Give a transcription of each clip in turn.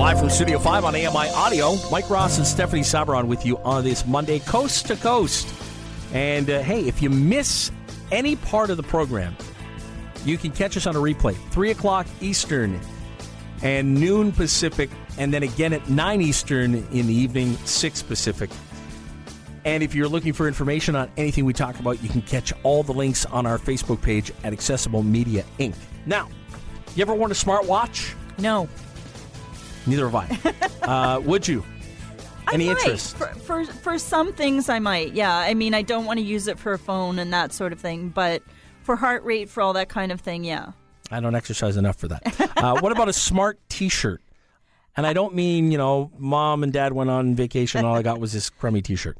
Live from Studio 5 on AMI Audio. Mike Ross and Stephanie Sabron with you on this Monday, coast to coast. And uh, hey, if you miss any part of the program, you can catch us on a replay, 3 o'clock Eastern and noon Pacific, and then again at 9 Eastern in the evening, 6 Pacific. And if you're looking for information on anything we talk about, you can catch all the links on our Facebook page at Accessible Media Inc. Now, you ever worn a smartwatch? No. Neither have I. uh, would you? Any I might. interest? For, for for some things, I might. Yeah, I mean, I don't want to use it for a phone and that sort of thing, but for heart rate, for all that kind of thing, yeah. I don't exercise enough for that. Uh, what about a smart T-shirt? And I don't mean you know, mom and dad went on vacation. and All I got was this crummy T-shirt.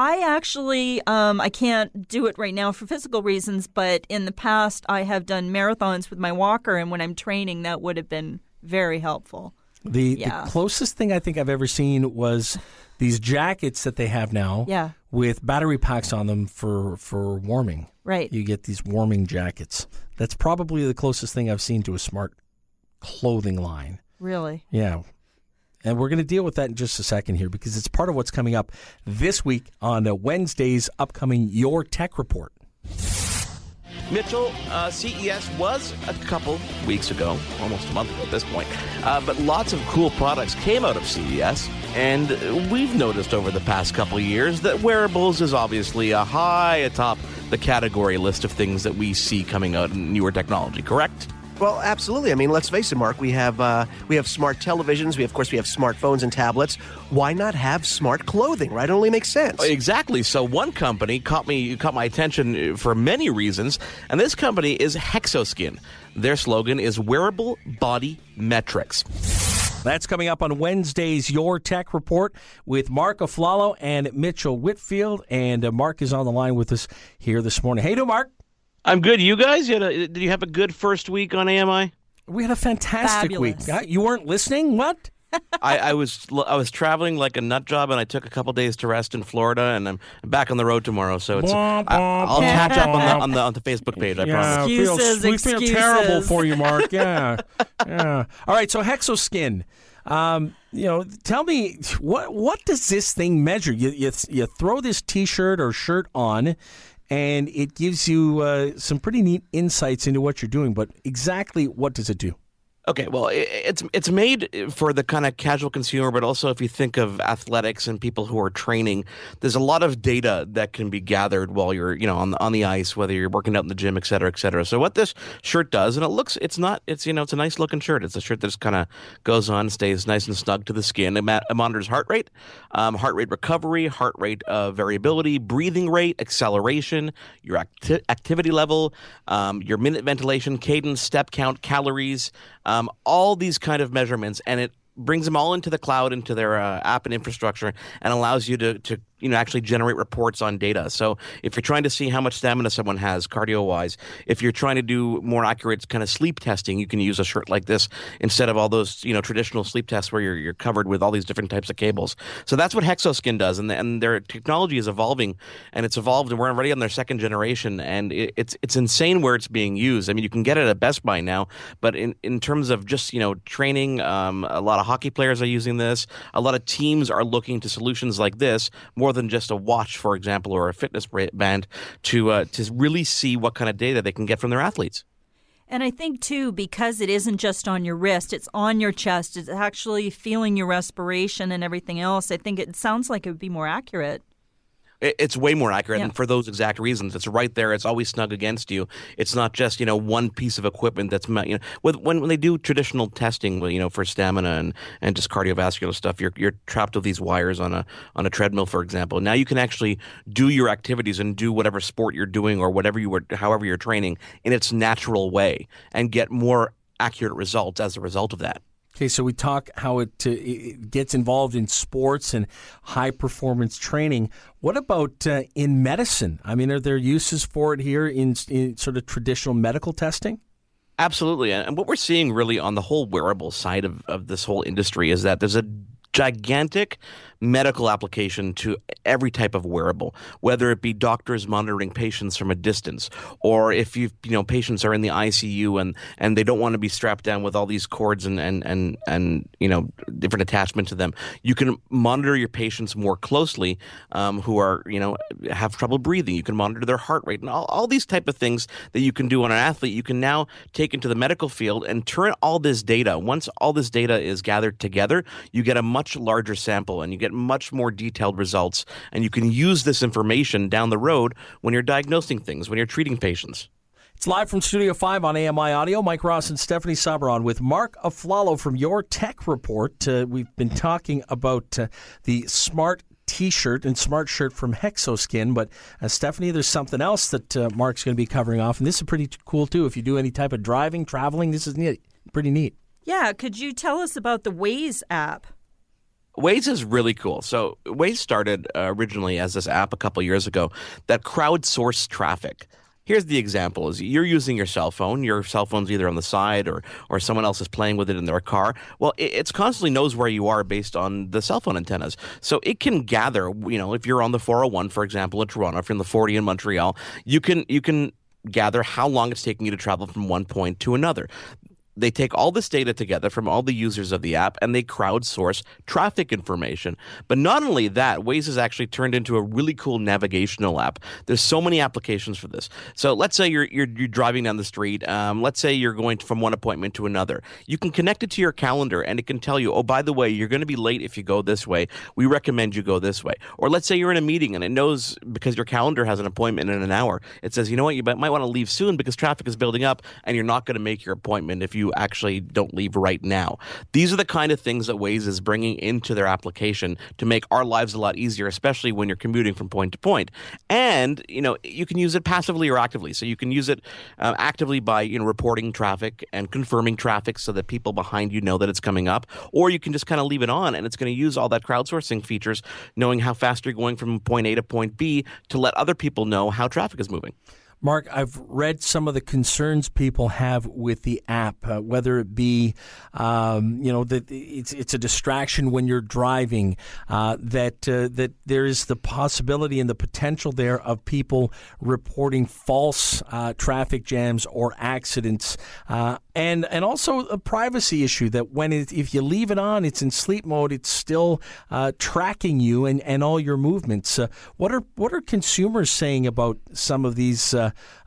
I actually, um, I can't do it right now for physical reasons, but in the past, I have done marathons with my walker, and when I'm training, that would have been very helpful. The, Yeah. the closest thing I think I've ever seen was these jackets that they have now Yeah. with battery packs on them for, for warming. Right. You get these warming jackets. That's probably the closest thing I've seen to a smart clothing line. Really. Yeah. And we're going to deal with that in just a second here because it's part of what's coming up this week on uh, Wednesday's upcoming Your Tech Report. Mitchell, uh, CES was a couple weeks ago, almost a month ago at this point, uh, but lots of cool products came out of CES, and we've noticed over the past couple years that wearables is obviously a high atop the category list of things that we see coming out in newer technology, correct? Well, absolutely. I mean, let's face it, Marc. We have uh, we have smart televisions. We of course we have smartphones and tablets. Why not have smart clothing? Right? It only makes sense. Exactly. So one company caught me caught my attention for many reasons, and this company is Hexoskin. Their slogan is wearable body metrics. That's coming up on Wednesday's Your Tech Report with Marc Aflalo and Mitchell Whitfield. And uh, Marc is on the line with us here this morning. Hey, do Marc. I'm good. You guys, you had a, did you have a good first week on AMI? We had a fantastic Fabulous. week. You weren't listening? What? I, I was I was traveling like a nut job, and I took a couple days to rest in Florida, and I'm back on the road tomorrow. So it's Wah, I, I'll catch up on the on the on the Facebook page. I yeah, promise. we feel- Excuses, we feel terrible for you, Marc. Yeah, yeah. All right, so Hexoskin. Um, you know, tell me what what does this thing measure? You you, you throw this T-shirt or shirt on, and it gives you uh, some pretty neat insights into what you're doing. But exactly what does it do? Okay, well, it's it's made for the kind of casual consumer, but also if you think of athletics and people who are training, there's a lot of data that can be gathered while you're, you know, on the, on the ice, whether you're working out in the gym, et cetera, et cetera. So what this shirt does, and it looks, it's not, it's you know, it's a nice looking shirt. It's a shirt that just kind of goes on, stays nice and snug to the skin. It, ma- it monitors heart rate, um, heart rate recovery, heart rate uh, variability, breathing rate, acceleration, your acti- activity level, um, your minute ventilation, cadence, step count, calories, um, all these kind of measurements, and it brings them all into the cloud, into their uh, app and infrastructure, and allows you to, to you know actually generate reports on data. So if you're trying to see how much stamina someone has cardio wise, if you're trying to do more accurate kind of sleep testing, you can use a shirt like this instead of all those you know traditional sleep tests where you're you're covered with all these different types of cables. So that's what Hexoskin does, and and their technology is evolving, and it's evolved, and we're already on their second generation, and it, it's it's insane where it's being used. I mean, you can get it at Best Buy now, but in in terms of just you know training, um, a lot of hockey players are using this. A lot of teams are looking to solutions like this more than just a watch, for example, or a fitness band to uh, to really see what kind of data they can get from their athletes. And I think, too, because it isn't just on your wrist, it's on your chest, it's actually feeling your respiration and everything else. I think it sounds like it would be more accurate. It- It's way more accurate, Yeah. and for those exact reasons, it's right there. It's always snug against you. It's not just you know one piece of equipment that's you know with, when when they do traditional testing, you know for stamina and, and just cardiovascular stuff, you're you're trapped with these wires on a on a treadmill, for example. Now you can actually do your activities and do whatever sport you're doing or whatever you were, however you're training in its natural way, and get more accurate results as a result of that. Okay, so we talk how it, uh, it gets involved in sports and high performance training. What about uh, in medicine? I mean, are there uses for it here in, in sort of traditional medical testing? Absolutely. And what we're seeing really on the whole wearable side of, of this whole industry is that there's a gigantic medical application to every type of wearable, whether it be doctors monitoring patients from a distance, or if you you know patients are in the ICU and and they don't want to be strapped down with all these cords and and and and you know different attachment to them. You can monitor your patients more closely um, who are you know have trouble breathing. You can monitor their heart rate and all, all these type of things that you can do on an athlete. You can now take into the medical field and turn all this data. Once all this data is gathered together, you get a much larger sample and you get much more detailed results. And you can use this information down the road when you're diagnosing things, when you're treating patients. It's live from Studio 5 on AMI Audio. Mike Ross and Stephanie Sabron with Marc Aflalo from Your Tech Report. Uh, we've been talking about uh, the smart T-shirt and smart shirt from Hexoskin. But uh, Stephanie, there's something else that uh, Marc's going to be covering off, and this is pretty cool too. If you do any type of driving, traveling, this is neat, pretty neat. Yeah, could you tell us about the Waze app? Waze is really cool. So Waze started uh, originally as this app a couple years ago that crowdsourced traffic. Here's the example: is you're using your cell phone. Your cell phone's either on the side or or someone else is playing with it in their car. Well, it it's constantly knows where you are based on the cell phone antennas. So it can gather. You know, if you're on the 401, for example, in Toronto, if you're in the 40 in Montreal, you can you can gather how long it's taking you to travel from one point to another they take all this data together from all the users of the app and they crowdsource traffic information. But not only that, Waze has actually turned into a really cool navigational app. There's so many applications for this. So let's say you're you're, you're driving down the street. Um, let's say you're going from one appointment to another. You can connect it to your calendar and it can tell you, oh, by the way, you're going to be late if you go this way. We recommend you go this way. Or let's say you're in a meeting and it knows because your calendar has an appointment in an hour. It says, you know what, you might want to leave soon because traffic is building up and you're not going to make your appointment if you actually don't leave right now. These are the kind of things that Waze is bringing into their application to make our lives a lot easier, especially when you're commuting from point to point. And you know, you can use it passively or actively. So you can use it uh, actively by you know reporting traffic and confirming traffic so that people behind you know that it's coming up, or you can just kind of leave it on and it's going to use all that crowdsourcing features, knowing how fast you're going from point A to point B to let other people know how traffic is moving. Marc, I've read some of the concerns people have with the app, uh, whether it be, um, you know, that it's it's a distraction when you're driving, uh, that uh, that there is the possibility and the potential there of people reporting false uh, traffic jams or accidents, uh, and and also a privacy issue that when it, if you leave it on, it's in sleep mode, it's still uh, tracking you and, and all your movements. what are what are consumers saying about some of these?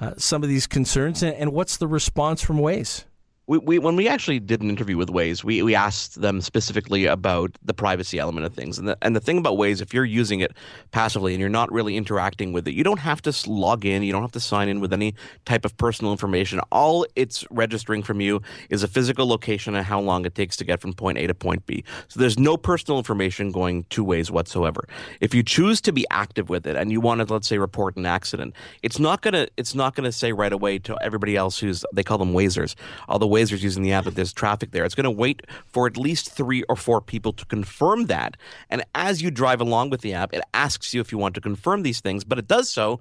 uh, some of these concerns, and, and what's the response from Waze? We, we when we actually did an interview with Waze, we, we asked them specifically about the privacy element of things. And the, and the thing about Waze, if you're using it passively and you're not really interacting with it, you don't have to log in, you don't have to sign in with any type of personal information. All it's registering from you is a physical location and how long it takes to get from point A to point B. So there's no personal information going two ways whatsoever. If you choose to be active with it and you want to, let's say, report an accident, it's not gonna it's not gonna say right away to everybody else who's they call them Wazers. Although Wazers using the app that there's traffic there. It's going to wait for at least three or four people to confirm that. And as you drive along with the app, it asks you if you want to confirm these things, but it does so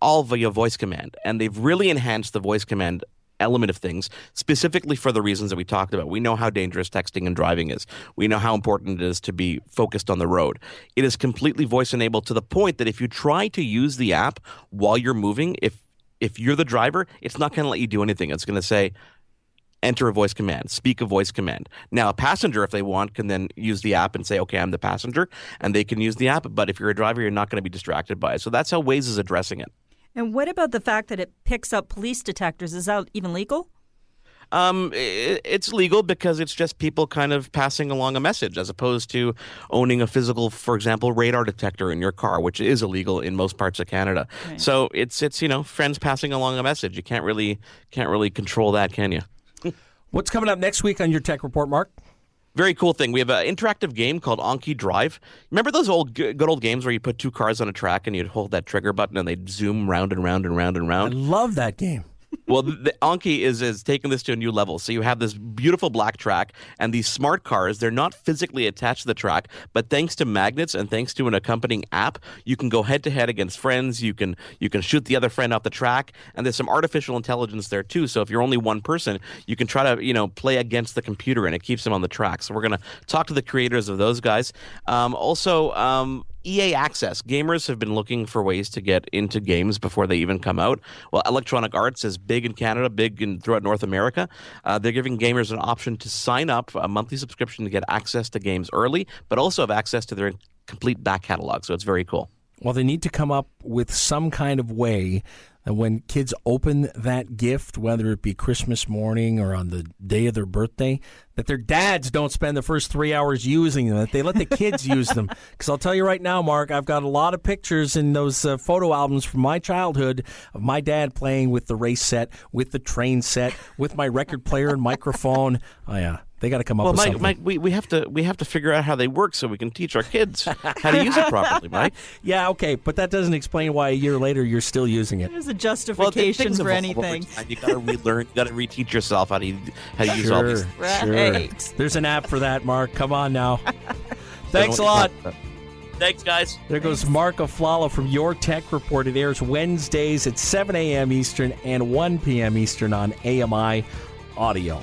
all via voice command. And they've really enhanced the voice command element of things, specifically for the reasons that we talked about. We know how dangerous texting and driving is. We know how important it is to be focused on the road. It is completely voice enabled to the point that if you try to use the app while you're moving, if if you're the driver, it's not going to let you do anything. It's going to say, enter a voice command, speak a voice command. Now, a passenger, if they want, can then use the app and say, okay, I'm the passenger, and they can use the app. But if you're a driver, you're not going to be distracted by it. So that's how Waze is addressing it. And what about the fact that it picks up police detectors? Is that even legal? Um, it's legal because it's just people kind of passing along a message as opposed to owning a physical, for example, radar detector in your car, which is illegal in most parts of Canada. Right. So it's it's you know friends passing along a message. You can't really can't really control that, can you? What's coming up next week on your tech report, Marc? Very cool thing. We have an interactive game called Anki Drive. Remember those old good old games where you put two cars on a track and you'd hold that trigger button and they'd zoom round and round and round and round? I love that game. Well, the, Anki is is taking this to a new level. So you have this beautiful black track and these smart cars. They're not physically attached to the track, but thanks to magnets and thanks to an accompanying app, you can go head to head against friends. You can you can shoot the other friend off the track, and there's some artificial intelligence there too. So if you're only one person, you can try to you know play against the computer, and it keeps them on the track. So we're gonna talk to the creators of those guys. Um, also. Um, EA Access. Gamers have been looking for ways to get into games before they even come out. Well, Electronic Arts is big in Canada, big in throughout North America. Uh, they're giving gamers an option to sign up a monthly subscription to get access to games early, but also have access to their complete back catalog. So it's very cool. Well, they need to come up with some kind of way and when kids open that gift, whether it be Christmas morning or on the day of their birthday, that their dads don't spend the first three hours using them, that they let the kids use them. Because I'll tell you right now, Marc, I've got a lot of pictures in those uh, photo albums from my childhood of my dad playing with the race set, with the train set, with my record player and microphone. Oh, yeah. They got to come up well, with Mike, something. Mike, we, we have to we have to figure out how they work so we can teach our kids how to use it properly, Mike. Yeah, okay, but that doesn't explain why a year later you're still using it. There's a justification well, for anything. You got to relearn. You got to reteach yourself how to how to use all these. Right. Sure. There's an app for that, Marc. Come on now. Thanks a lot. Thanks, guys. There goes Marc Aflalo from Your Tech Report. It airs Wednesdays at 7 a.m. Eastern and 1 p.m. Eastern on AMI Audio.